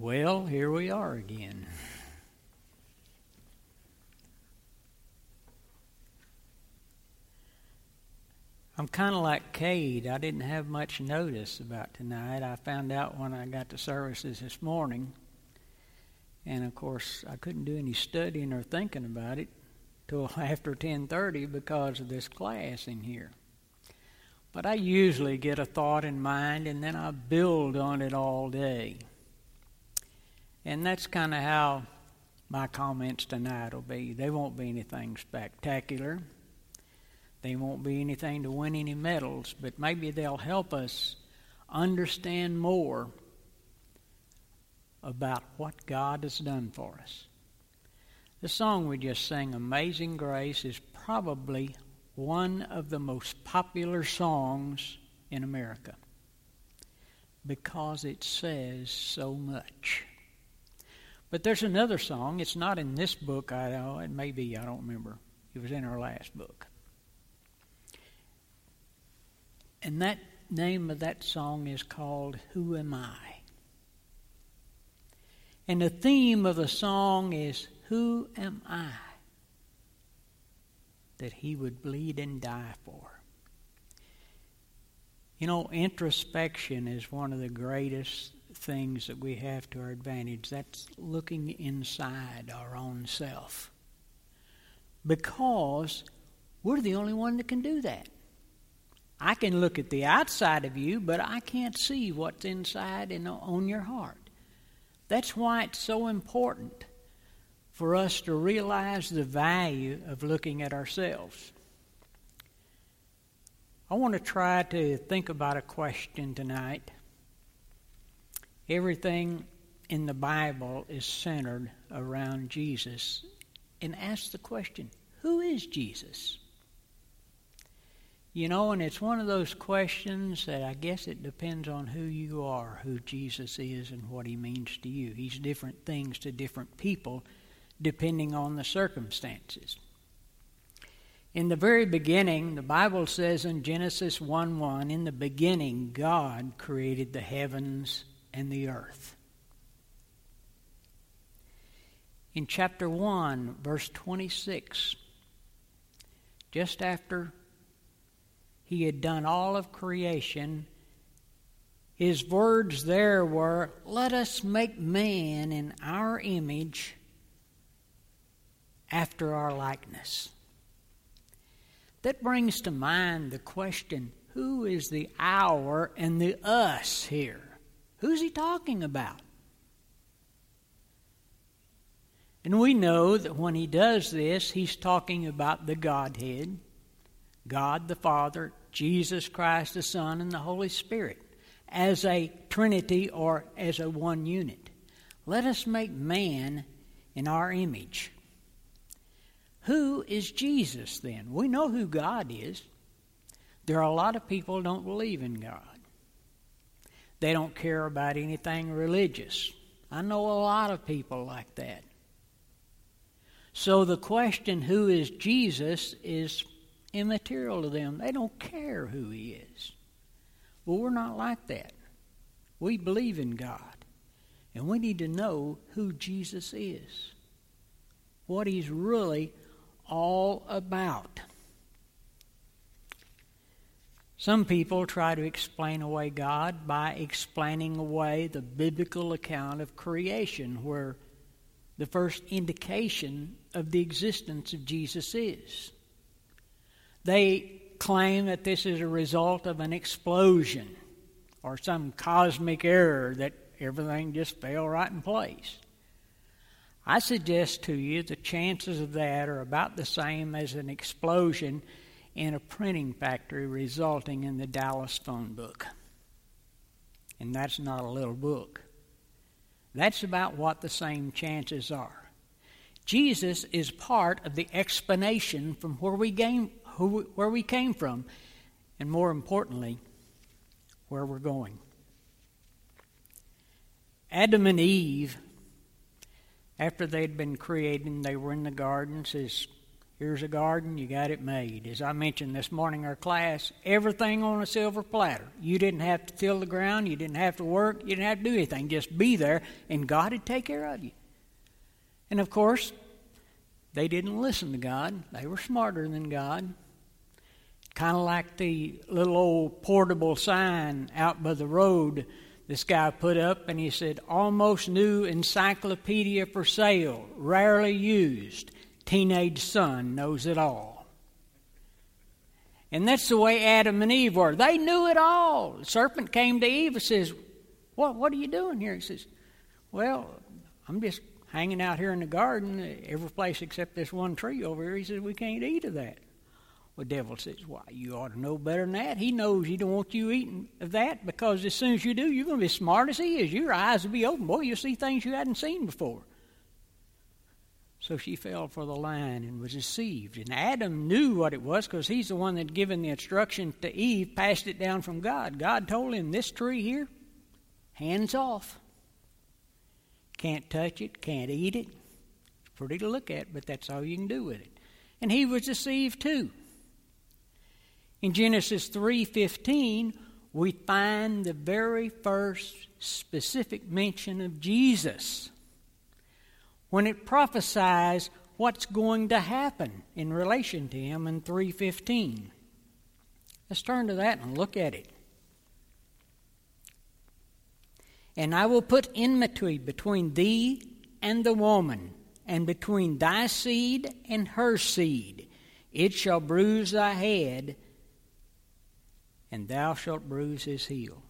Well, here we are again. I'm kind of like Cade. I didn't have much notice about tonight. I found out when I got to services this morning. And of course, I couldn't do any studying or thinking about it till after 10:30 because of this class in here. But I usually get a thought in mind and then I build on it all day. And that's kind of how my comments tonight will be. They won't be anything spectacular. They won't be anything to win any medals, but maybe they'll help us understand more about what God has done for us. The song we just sang, Amazing Grace, is probably one of the most popular songs in America because it says so much. But there's another song. It's not in this book, I know. It may be, I don't remember. It was in our last book. And that name of that song is called Who Am I? And the theme of the song is Who am I that he would bleed and die for? You know, introspection is one of the greatest things that we have to our advantage. That's looking inside our own self. Because we're the only one that can do that. I can look at the outside of you, but I can't see what's inside and on your heart. That's why it's so important for us to realize the value of looking at ourselves. I want to try to think about a question tonight. Everything in the Bible is centered around Jesus. And ask the question who is Jesus? You know, and it's one of those questions that I guess it depends on who you are, who Jesus is, and what he means to you. He's different things to different people depending on the circumstances. In the very beginning, the Bible says in Genesis 1 1, in the beginning, God created the heavens and the earth. In chapter 1, verse 26, just after he had done all of creation, his words there were, Let us make man in our image after our likeness. That brings to mind the question who is the our and the us here? Who's he talking about? And we know that when he does this, he's talking about the Godhead God the Father, Jesus Christ the Son, and the Holy Spirit as a trinity or as a one unit. Let us make man in our image. Who is Jesus then? We know who God is. There are a lot of people who don't believe in God. They don't care about anything religious. I know a lot of people like that. So the question, who is Jesus, is immaterial to them. They don't care who He is. Well, we're not like that. We believe in God. And we need to know who Jesus is, what He's really all about. Some people try to explain away God by explaining away the biblical account of creation, where the first indication of the existence of Jesus is. They claim that this is a result of an explosion or some cosmic error that everything just fell right in place. I suggest to you the chances of that are about the same as an explosion in a printing factory resulting in the Dallas phone book. And that's not a little book. That's about what the same chances are. Jesus is part of the explanation from where we came, who, where we came from, and more importantly, where we're going. Adam and Eve, after they'd been created, they were in the gardens, as Here's a garden, you got it made. As I mentioned this morning, our class, everything on a silver platter. You didn't have to till the ground, you didn't have to work, you didn't have to do anything. Just be there, and God would take care of you. And of course, they didn't listen to God, they were smarter than God. Kind of like the little old portable sign out by the road this guy put up, and he said, Almost new encyclopedia for sale, rarely used. Teenage son knows it all. And that's the way Adam and Eve were. They knew it all. The serpent came to Eve and says, What, what are you doing here? He says, Well, I'm just hanging out here in the garden, every place except this one tree over here. He says, We can't eat of that. The devil says, Why, you ought to know better than that. He knows he don't want you eating of that because as soon as you do, you're going to be smart as he is. Your eyes will be open. Boy, you'll see things you hadn't seen before. So she fell for the line and was deceived. And Adam knew what it was because he's the one that given the instruction to Eve, passed it down from God. God told him, This tree here, hands off. Can't touch it, can't eat it. It's pretty to look at, but that's all you can do with it. And he was deceived too. In Genesis 3:15, we find the very first specific mention of Jesus when it prophesies what's going to happen in relation to him in 3:15. Let's turn to that and look at it. And I will put enmity between thee and the woman, and between thy seed and her seed. It shall bruise thy head, and thou shalt bruise his heel.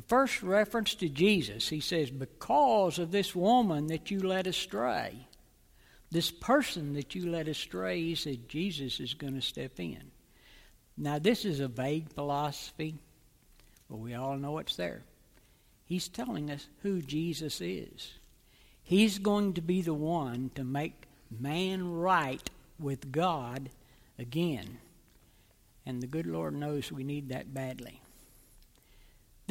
The first reference to Jesus, he says, because of this woman that you led astray, this person that you led astray, he said, Jesus is going to step in. Now, this is a vague philosophy, but we all know it's there. He's telling us who Jesus is. He's going to be the one to make man right with God again. And the good Lord knows we need that badly.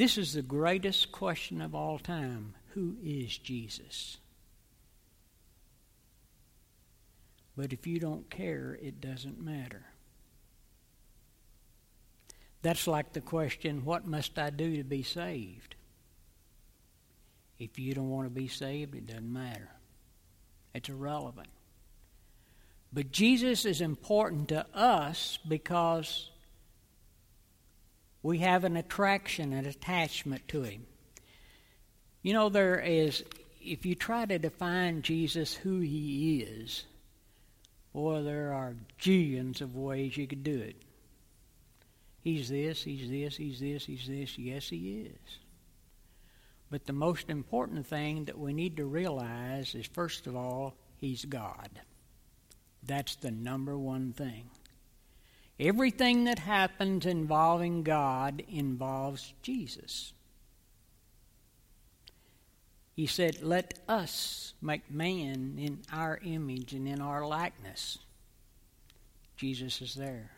This is the greatest question of all time Who is Jesus? But if you don't care, it doesn't matter. That's like the question, What must I do to be saved? If you don't want to be saved, it doesn't matter. It's irrelevant. But Jesus is important to us because we have an attraction, an attachment to him. You know, there is, if you try to define Jesus who he is, boy, there are jillions of ways you could do it. He's this, he's this, he's this, he's this. Yes, he is. But the most important thing that we need to realize is, first of all, he's God. That's the number one thing. Everything that happens involving God involves Jesus. He said, Let us make man in our image and in our likeness. Jesus is there.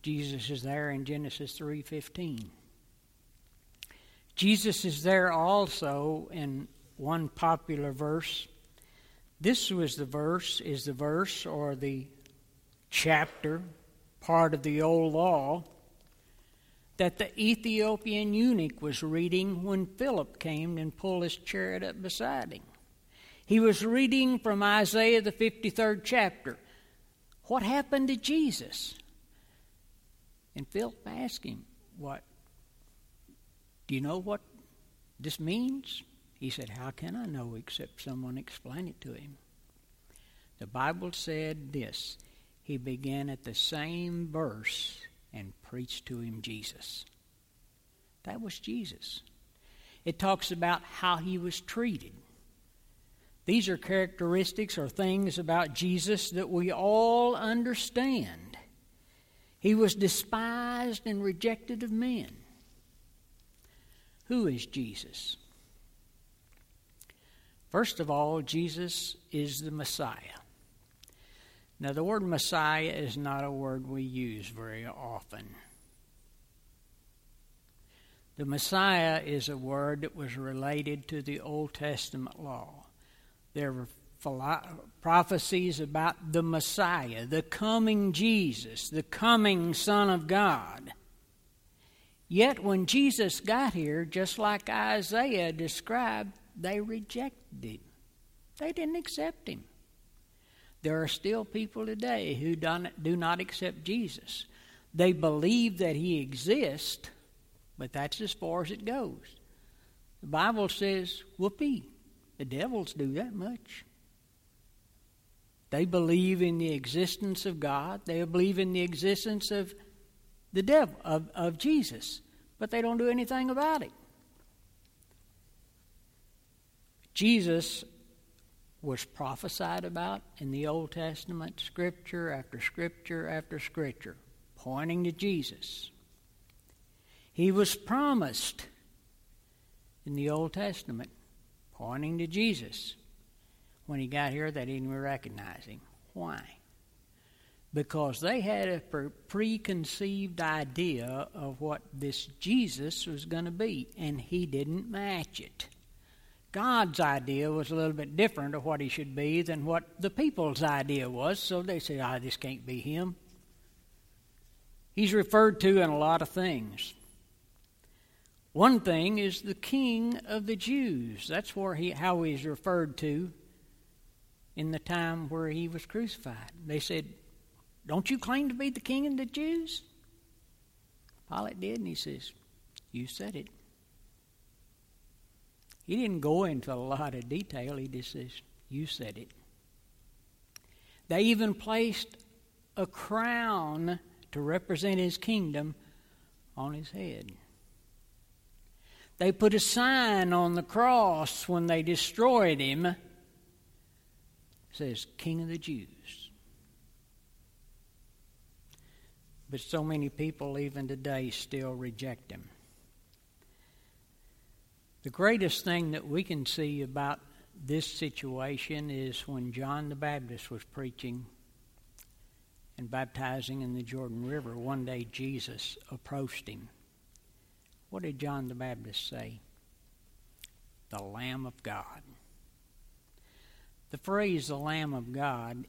Jesus is there in Genesis 3:15. Jesus is there also in one popular verse. This was the verse, is the verse or the chapter, part of the old law, that the Ethiopian eunuch was reading when Philip came and pulled his chariot up beside him. He was reading from Isaiah, the 53rd chapter. What happened to Jesus? And Philip asked him, What? Do you know what this means? He said, How can I know except someone explain it to him? The Bible said this he began at the same verse and preached to him Jesus. That was Jesus. It talks about how he was treated. These are characteristics or things about Jesus that we all understand. He was despised and rejected of men. Who is Jesus? First of all, Jesus is the Messiah. Now, the word Messiah is not a word we use very often. The Messiah is a word that was related to the Old Testament law. There were prophecies about the Messiah, the coming Jesus, the coming Son of God. Yet when Jesus got here, just like Isaiah described, they rejected him. They didn't accept him. There are still people today who do not accept Jesus. They believe that he exists, but that's as far as it goes. The Bible says, whoopee, the devils do that much. They believe in the existence of God. They believe in the existence of the devil, of, of Jesus, but they don't do anything about it. Jesus was prophesied about in the Old Testament, scripture after scripture after scripture, pointing to Jesus. He was promised in the Old Testament, pointing to Jesus. When he got here, they didn't recognize him. Why? Because they had a preconceived idea of what this Jesus was going to be, and he didn't match it. God's idea was a little bit different of what he should be than what the people's idea was, so they said, ah, this can't be him. He's referred to in a lot of things. One thing is the king of the Jews. That's where he, how he's referred to in the time where he was crucified. They said, Don't you claim to be the king of the Jews? Pilate did, and he says, You said it. He didn't go into a lot of detail, he just says, You said it. They even placed a crown to represent his kingdom on his head. They put a sign on the cross when they destroyed him. It says, King of the Jews. But so many people, even today, still reject him. The greatest thing that we can see about this situation is when John the Baptist was preaching and baptizing in the Jordan River. One day Jesus approached him what did John the Baptist say? The Lamb of God. The phrase the Lamb of God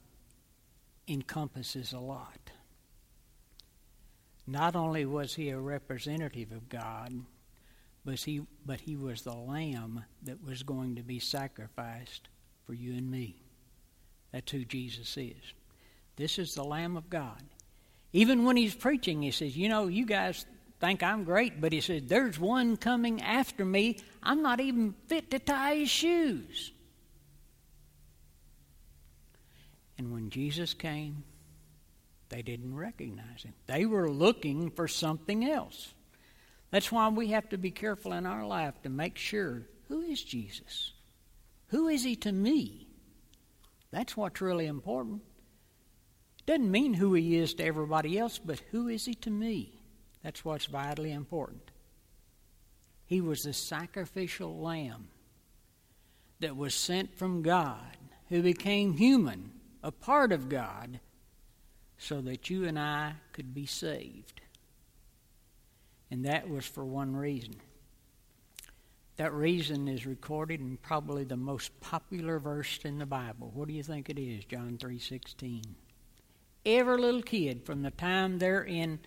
encompasses a lot. Not only was he a representative of God, but he, but he was the lamb that was going to be sacrificed for you and me. That's who Jesus is. This is the Lamb of God. Even when he's preaching, he says, You know, you guys think I'm great, but he said, There's one coming after me. I'm not even fit to tie his shoes. And when Jesus came, they didn't recognize him. They were looking for something else. That's why we have to be careful in our life to make sure who is Jesus? Who is he to me? That's what's really important. Doesn't mean who he is to everybody else, but who is he to me? That's what's vitally important. He was the sacrificial lamb that was sent from God, who became human, a part of God, so that you and I could be saved. And that was for one reason. That reason is recorded in probably the most popular verse in the Bible. What do you think it is? John 3:16. Every little kid from the time they're in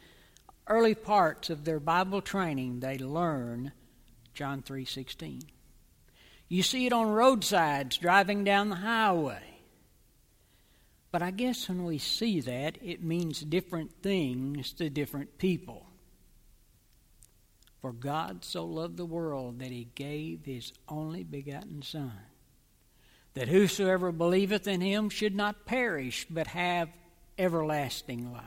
early parts of their Bible training, they learn John 3:16. You see it on roadsides driving down the highway. But I guess when we see that, it means different things to different people. For God so loved the world that he gave his only begotten Son, that whosoever believeth in him should not perish, but have everlasting life.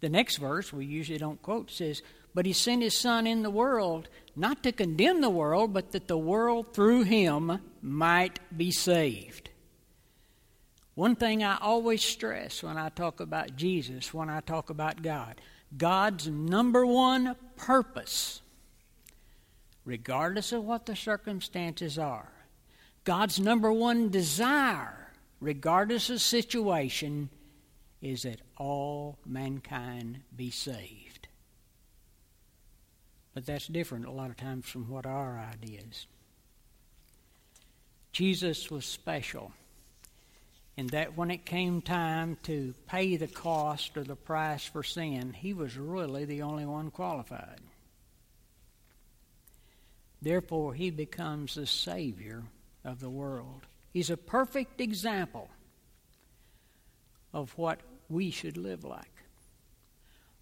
The next verse, we usually don't quote, says, But he sent his Son in the world, not to condemn the world, but that the world through him might be saved. One thing I always stress when I talk about Jesus, when I talk about God, God's number one purpose, regardless of what the circumstances are, God's number one desire, regardless of situation, is that all mankind be saved. But that's different a lot of times from what our idea is. Jesus was special in that when it came time to pay the cost or the price for sin, he was really the only one qualified. Therefore, he becomes the Savior of the world. He's a perfect example of what we should live like.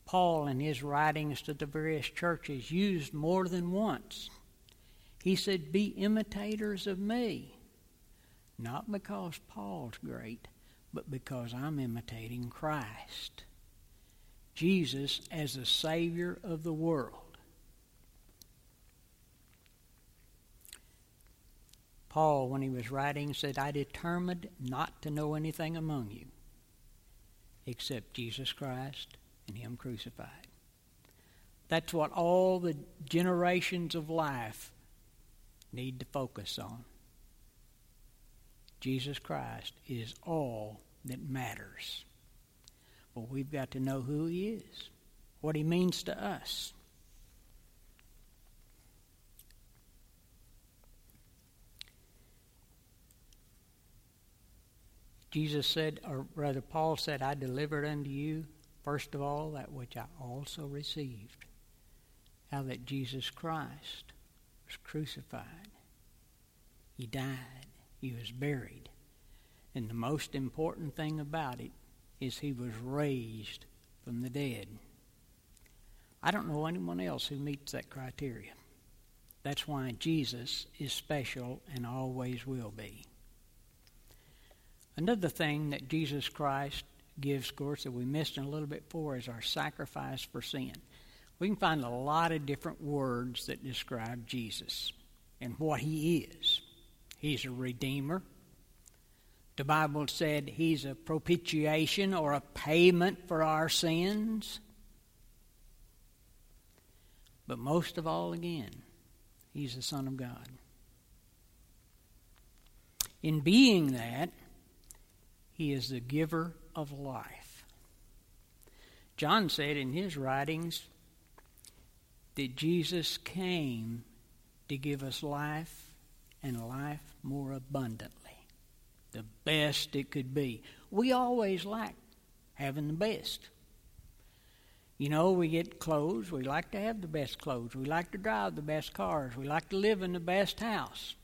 Paul, in his writings to the various churches, used more than once. He said, Be imitators of me not because Paul's great, but because I'm imitating Christ. Jesus as the Savior of the world. Paul, when he was writing, said, I determined not to know anything among you except Jesus Christ and Him crucified. That's what all the generations of life need to focus on. Jesus Christ is all that matters. But we've got to know who He is, what He means to us. Jesus said, or rather, Paul said, I delivered unto you, first of all, that which I also received. How that Jesus Christ was crucified, He died, he was buried. And the most important thing about it is he was raised from the dead. I don't know anyone else who meets that criteria. That's why Jesus is special and always will be. Another thing that Jesus Christ gives, of course, that we missed a little bit before is our sacrifice for sin. We can find a lot of different words that describe Jesus and what he is. He's a redeemer. The Bible said he's a propitiation or a payment for our sins. But most of all, again, he's the Son of God. In being that, he is the giver of life. John said in his writings that Jesus came to give us life and life more abundantly. The best it could be. We always like having the best. You know, we get clothes. We like to have the best clothes. We like to drive the best cars. We like to live in the best house.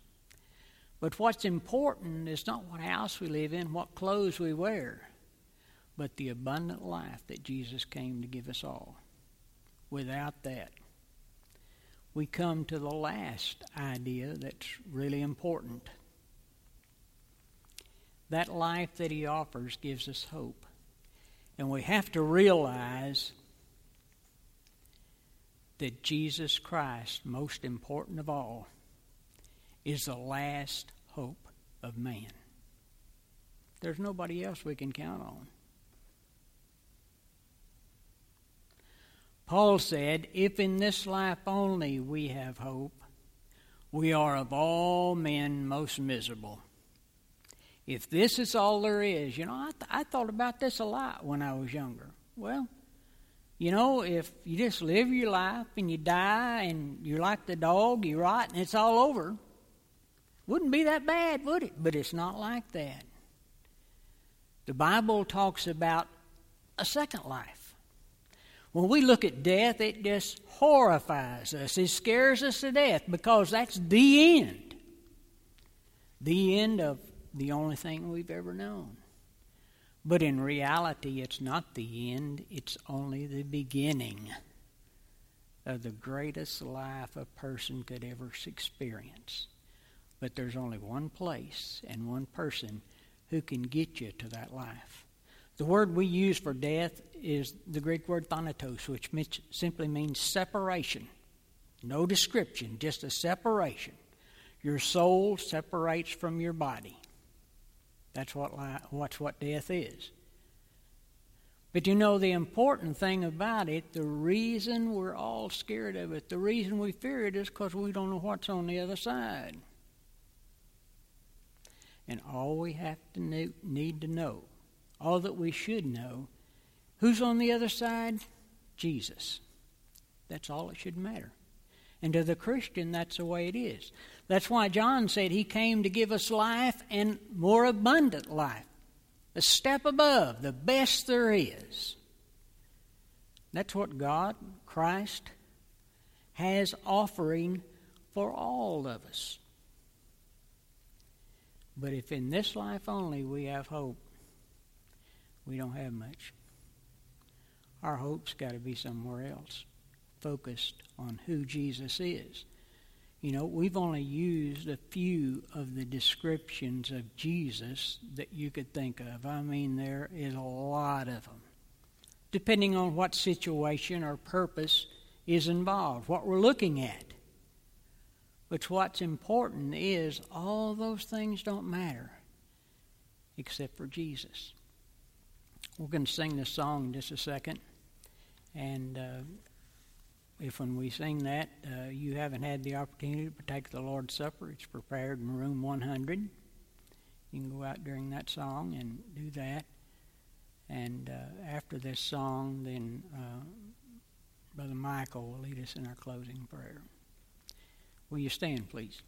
But what's important is not what house we live in, what clothes we wear, but the abundant life that Jesus came to give us all. Without that, we come to the last idea that's really important. That life that He offers gives us hope. And we have to realize that Jesus Christ, most important of all, is the last hope of man. There's nobody else we can count on. Paul said, If in this life only we have hope, we are of all men most miserable. If this is all there is, you know, I, th- I thought about this a lot when I was younger. Well, you know, if you just live your life and you die and you're like the dog, you rot and it's all over, wouldn't be that bad, would it? But it's not like that. The Bible talks about a second life. When we look at death, it just horrifies us. It scares us to death because that's the end. The end of the only thing we've ever known. But in reality, it's not the end, it's only the beginning of the greatest life a person could ever experience. But there's only one place and one person who can get you to that life. The word we use for death is the Greek word thanatos, which simply means separation. No description, just a separation. Your soul separates from your body. That's what, what's what death is. But you know, the important thing about it, the reason we're all scared of it, the reason we fear it is because we don't know what's on the other side. And all we have to need to know all that we should know. Who's on the other side? Jesus. That's all it should matter. And to the Christian, that's the way it is. That's why John said he came to give us life and more abundant life. A step above, the best there is. That's what God, Christ, has offering for all of us. But if in this life only we have hope, we don't have much. Our hope's got to be somewhere else, focused on who Jesus is. You know, we've only used a few of the descriptions of Jesus that you could think of. I mean, there is a lot of them, depending on what situation or purpose is involved, what we're looking at. But what's important is all those things don't matter except for Jesus. We're going to sing this song in just a second. And uh, if when we sing that, uh, you haven't had the opportunity to partake the Lord's Supper, it's prepared in room 100. You can go out during that song and do that. And uh, after this song, then uh, Brother Michael will lead us in our closing prayer. Will you stand, please?